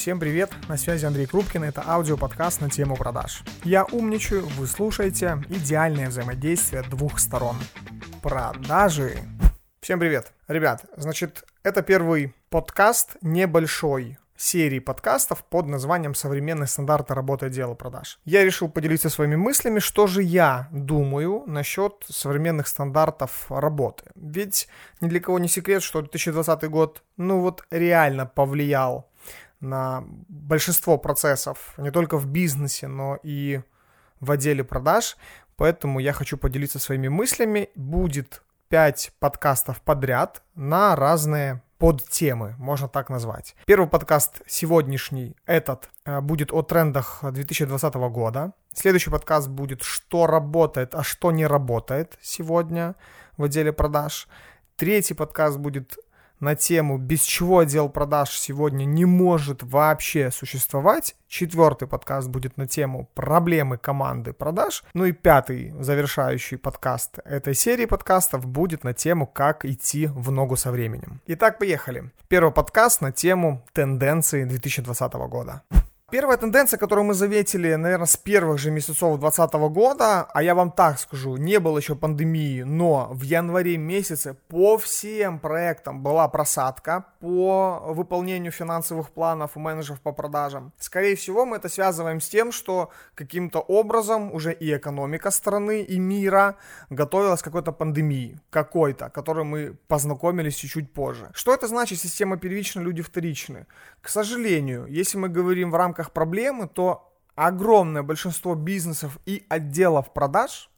Всем привет, на связи Андрей Крупкин, это аудиоподкаст на тему продаж. Я умничаю, вы слушаете идеальное взаимодействие двух сторон. Продажи. Всем привет. Ребят, значит, это первый подкаст небольшой серии подкастов под названием «Современные стандарты работы отдела продаж». Я решил поделиться своими мыслями, что же я думаю насчет современных стандартов работы. Ведь ни для кого не секрет, что 2020 год, ну вот реально повлиял на большинство процессов, не только в бизнесе, но и в отделе продаж. Поэтому я хочу поделиться своими мыслями. Будет 5 подкастов подряд на разные подтемы, можно так назвать. Первый подкаст сегодняшний, этот, э, будет о трендах 2020 года. Следующий подкаст будет «Что работает, а что не работает сегодня в отделе продаж». Третий подкаст будет на тему «Без чего отдел продаж сегодня не может вообще существовать». Четвертый подкаст будет на тему «Проблемы команды продаж». Ну и пятый, завершающий подкаст этой серии подкастов будет на тему «Как идти в ногу со временем». Итак, поехали. Первый подкаст на тему «Тенденции 2020 года». Первая тенденция, которую мы заметили, наверное, с первых же месяцев 2020 года, а я вам так скажу, не было еще пандемии, но в январе месяце по всем проектам была просадка по выполнению финансовых планов у менеджеров по продажам. Скорее всего, мы это связываем с тем, что каким-то образом уже и экономика страны, и мира готовилась к какой-то пандемии, какой-то, которой мы познакомились чуть-чуть позже. Что это значит система первичная, люди вторичные? К сожалению, если мы говорим в рамках рамках проблемы, то огромное большинство бизнесов и отделов продаж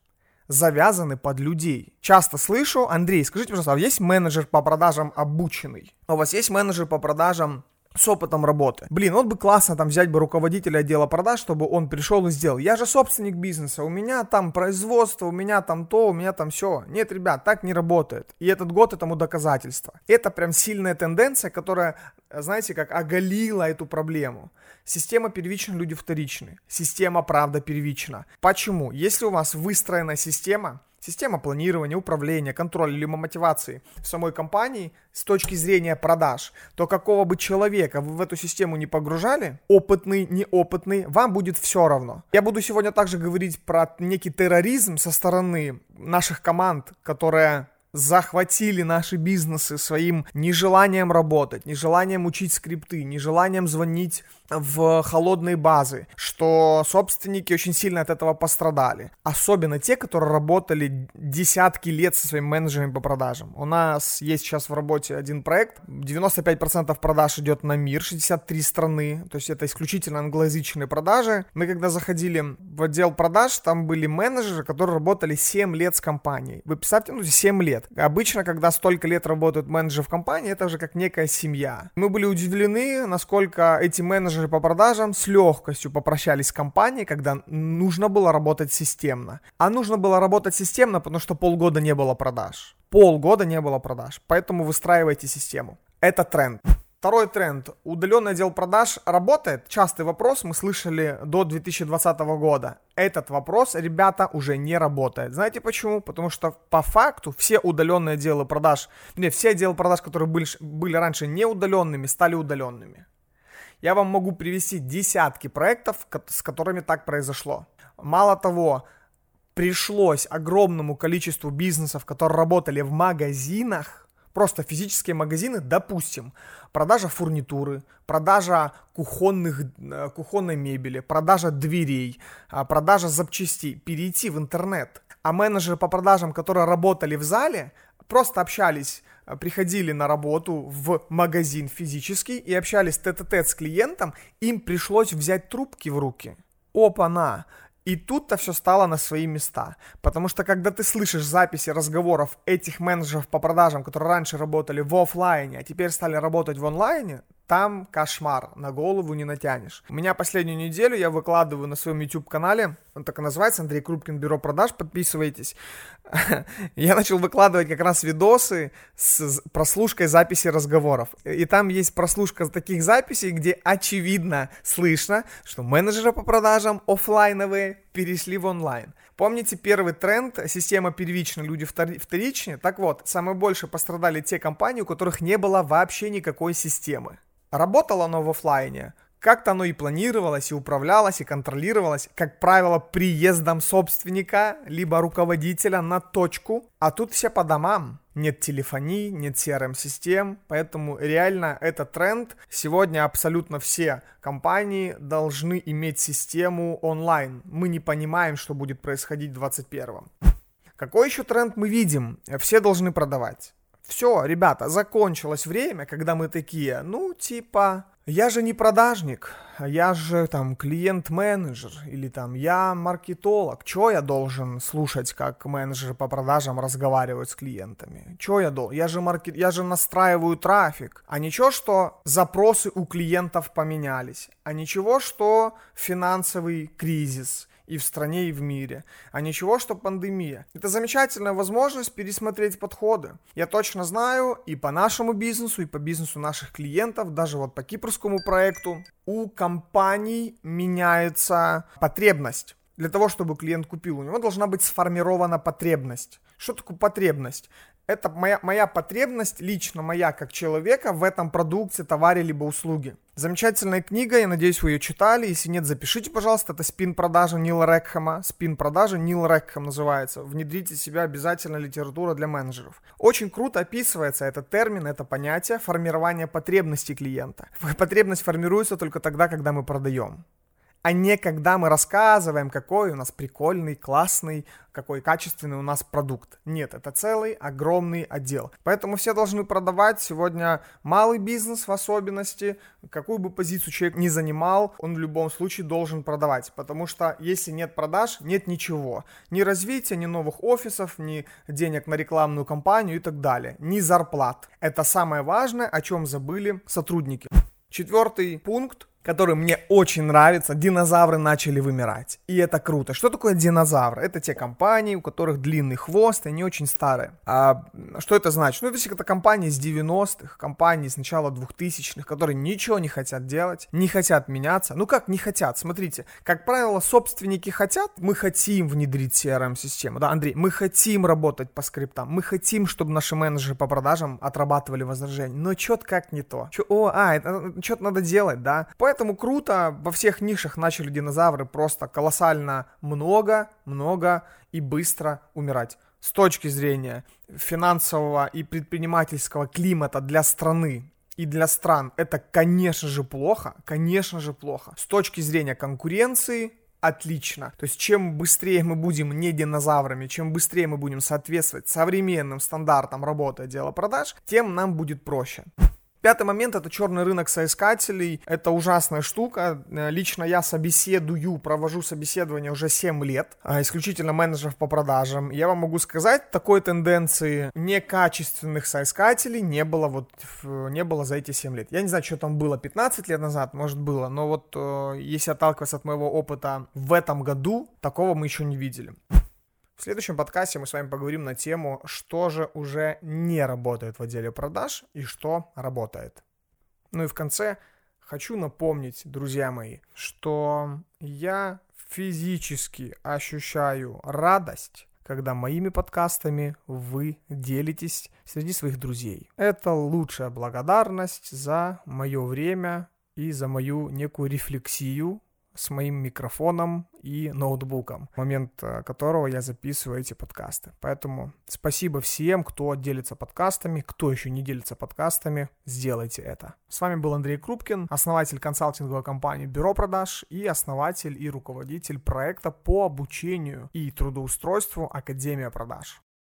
завязаны под людей. Часто слышу, Андрей, скажите, пожалуйста, а есть менеджер по продажам обученный? А у вас есть менеджер по продажам с опытом работы. Блин, вот бы классно там взять бы руководителя отдела продаж, чтобы он пришел и сделал. Я же собственник бизнеса, у меня там производство, у меня там то, у меня там все. Нет, ребят, так не работает. И этот год этому доказательство. Это прям сильная тенденция, которая, знаете, как оголила эту проблему. Система первична, люди вторичны. Система, правда, первична. Почему? Если у вас выстроена система, система планирования, управления, контроля либо мотивации в самой компании с точки зрения продаж, то какого бы человека вы в эту систему не погружали, опытный, неопытный, вам будет все равно. Я буду сегодня также говорить про некий терроризм со стороны наших команд, которые захватили наши бизнесы своим нежеланием работать, нежеланием учить скрипты, нежеланием звонить в холодные базы, что собственники очень сильно от этого пострадали. Особенно те, которые работали десятки лет со своими менеджерами по продажам. У нас есть сейчас в работе один проект, 95% продаж идет на мир, 63 страны, то есть это исключительно англоязычные продажи. Мы когда заходили в отдел продаж, там были менеджеры, которые работали 7 лет с компанией. Вы представьте, ну 7 лет. Обычно, когда столько лет работают менеджеры в компании, это уже как некая семья. Мы были удивлены, насколько эти менеджеры менеджеры по продажам с легкостью попрощались с компанией, когда нужно было работать системно. А нужно было работать системно, потому что полгода не было продаж. Полгода не было продаж. Поэтому выстраивайте систему. Это тренд. Второй тренд. Удаленный отдел продаж работает? Частый вопрос мы слышали до 2020 года. Этот вопрос, ребята, уже не работает. Знаете почему? Потому что по факту все удаленные отделы продаж, не, все отделы продаж, которые были, были раньше неудаленными, стали удаленными. Я вам могу привести десятки проектов, с которыми так произошло. Мало того, пришлось огромному количеству бизнесов, которые работали в магазинах, просто физические магазины, допустим, продажа фурнитуры, продажа кухонных, э, кухонной мебели, продажа дверей, а, продажа запчастей, перейти в интернет. А менеджеры по продажам, которые работали в зале, просто общались приходили на работу в магазин физический и общались тет-а-тет с клиентом, им пришлось взять трубки в руки. Опа-на! И тут-то все стало на свои места. Потому что когда ты слышишь записи разговоров этих менеджеров по продажам, которые раньше работали в офлайне, а теперь стали работать в онлайне, там кошмар, на голову не натянешь. У меня последнюю неделю я выкладываю на своем YouTube-канале, он так и называется, Андрей Крупкин, Бюро продаж, подписывайтесь. Я начал выкладывать как раз видосы с прослушкой записи разговоров. И там есть прослушка таких записей, где очевидно слышно, что менеджеры по продажам офлайновые перешли в онлайн. Помните первый тренд, система первичная, люди вторичные? Так вот, самое больше пострадали те компании, у которых не было вообще никакой системы. Работало оно в офлайне? Как-то оно и планировалось, и управлялось, и контролировалось, как правило, приездом собственника, либо руководителя на точку, а тут все по домам. Нет телефонии, нет CRM-систем, поэтому реально это тренд. Сегодня абсолютно все компании должны иметь систему онлайн. Мы не понимаем, что будет происходить в 2021. Какой еще тренд мы видим? Все должны продавать. Все, ребята, закончилось время, когда мы такие, ну, типа, я же не продажник, я же там клиент-менеджер или там я маркетолог. Чё я должен слушать, как менеджеры по продажам разговаривают с клиентами? Чё я должен? Я же, маркет... я же настраиваю трафик. А ничего, что запросы у клиентов поменялись. А ничего, что финансовый кризис и в стране, и в мире. А ничего, что пандемия. Это замечательная возможность пересмотреть подходы. Я точно знаю и по нашему бизнесу, и по бизнесу наших клиентов, даже вот по кипрскому проекту, у компаний меняется потребность. Для того, чтобы клиент купил, у него должна быть сформирована потребность. Что такое потребность? это моя, моя потребность, лично моя как человека в этом продукте, товаре либо услуге. Замечательная книга, я надеюсь, вы ее читали. Если нет, запишите, пожалуйста. Это спин продажи Нила Рекхэма. Спин продажи Нил Рекхэм называется. Внедрите в себя обязательно литература для менеджеров. Очень круто описывается этот термин, это понятие формирования потребностей клиента. Потребность формируется только тогда, когда мы продаем а не когда мы рассказываем, какой у нас прикольный, классный, какой качественный у нас продукт. Нет, это целый огромный отдел. Поэтому все должны продавать сегодня малый бизнес в особенности, какую бы позицию человек ни занимал, он в любом случае должен продавать, потому что если нет продаж, нет ничего. Ни развития, ни новых офисов, ни денег на рекламную кампанию и так далее, ни зарплат. Это самое важное, о чем забыли сотрудники. Четвертый пункт который мне очень нравится, динозавры начали вымирать. И это круто. Что такое динозавры? Это те компании, у которых длинный хвост, и они очень старые. А что это значит? Ну, это это компании с 90-х, компании с начала 2000-х, которые ничего не хотят делать, не хотят меняться. Ну, как не хотят? Смотрите, как правило, собственники хотят, мы хотим внедрить CRM-систему. Да, Андрей, мы хотим работать по скриптам, мы хотим, чтобы наши менеджеры по продажам отрабатывали возражения. Но что-то как не то. Чё, о, а, это, что-то надо делать, да? Поэтому круто, во всех нишах начали динозавры просто колоссально много, много и быстро умирать. С точки зрения финансового и предпринимательского климата для страны, и для стран это, конечно же, плохо, конечно же, плохо. С точки зрения конкуренции, отлично. То есть, чем быстрее мы будем не динозаврами, чем быстрее мы будем соответствовать современным стандартам работы отдела продаж, тем нам будет проще. Пятый момент — это черный рынок соискателей. Это ужасная штука. Э, лично я собеседую, провожу собеседование уже 7 лет, а, исключительно менеджеров по продажам. Я вам могу сказать, такой тенденции некачественных соискателей не было вот не было за эти 7 лет. Я не знаю, что там было 15 лет назад, может было, но вот э, если отталкиваться от моего опыта в этом году, такого мы еще не видели. В следующем подкасте мы с вами поговорим на тему, что же уже не работает в отделе продаж и что работает. Ну и в конце хочу напомнить, друзья мои, что я физически ощущаю радость, когда моими подкастами вы делитесь среди своих друзей. Это лучшая благодарность за мое время и за мою некую рефлексию с моим микрофоном и ноутбуком, в момент э, которого я записываю эти подкасты. Поэтому спасибо всем, кто делится подкастами, кто еще не делится подкастами, сделайте это. С вами был Андрей Крупкин, основатель консалтинговой компании Бюро продаж и основатель и руководитель проекта по обучению и трудоустройству Академия продаж.